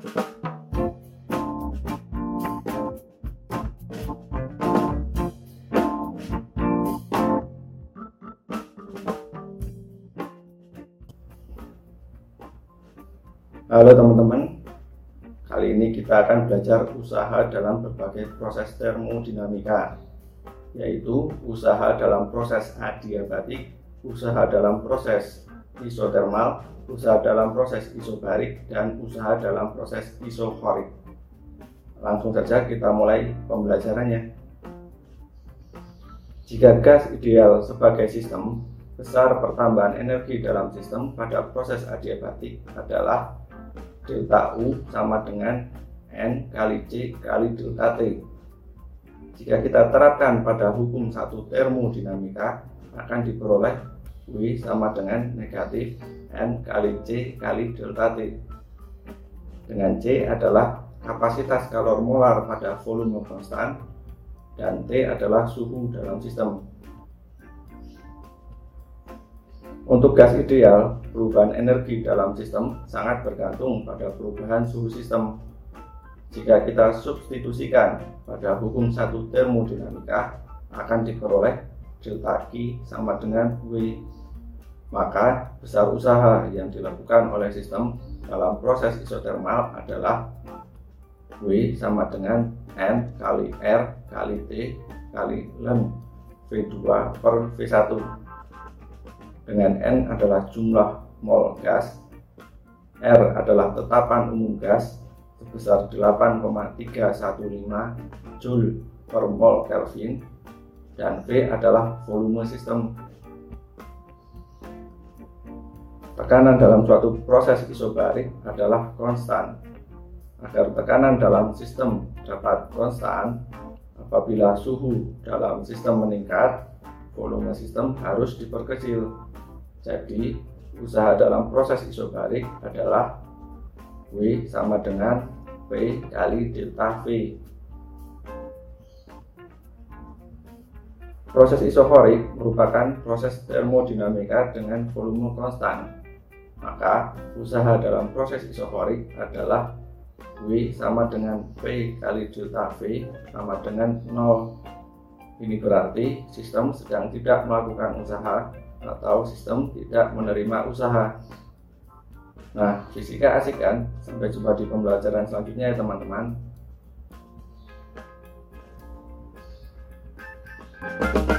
Halo teman-teman, kali ini kita akan belajar usaha dalam berbagai proses termodinamika, yaitu usaha dalam proses adiabatik, usaha dalam proses isotermal, usaha dalam proses isobarik, dan usaha dalam proses isoforik. Langsung saja kita mulai pembelajarannya. Jika gas ideal sebagai sistem, besar pertambahan energi dalam sistem pada proses adiabatik adalah delta U sama dengan N kali C kali delta T. Jika kita terapkan pada hukum satu termodinamika, akan diperoleh W sama dengan negatif N kali C kali delta T. Dengan C adalah kapasitas kalor molar pada volume konstan dan T adalah suhu dalam sistem. Untuk gas ideal, perubahan energi dalam sistem sangat bergantung pada perubahan suhu sistem. Jika kita substitusikan pada hukum satu termodinamika, akan diperoleh Q sama dengan W. Maka besar usaha yang dilakukan oleh sistem dalam proses isotermal adalah W sama dengan N kali R kali T kali ln V2 per V1 dengan N adalah jumlah mol gas, R adalah tetapan umum gas sebesar 8,315 Joule per mol Kelvin, dan V adalah volume sistem. Tekanan dalam suatu proses isobarik adalah konstan. Agar tekanan dalam sistem dapat konstan, apabila suhu dalam sistem meningkat, volume sistem harus diperkecil jadi usaha dalam proses isobarik adalah W sama dengan P kali delta V. Proses isoforik merupakan proses termodinamika dengan volume konstan. Maka usaha dalam proses isoforik adalah W sama dengan P kali delta V sama dengan 0. Ini berarti sistem sedang tidak melakukan usaha atau sistem tidak menerima usaha. Nah, fisika asik kan? Sampai jumpa di pembelajaran selanjutnya ya teman-teman. Thank you.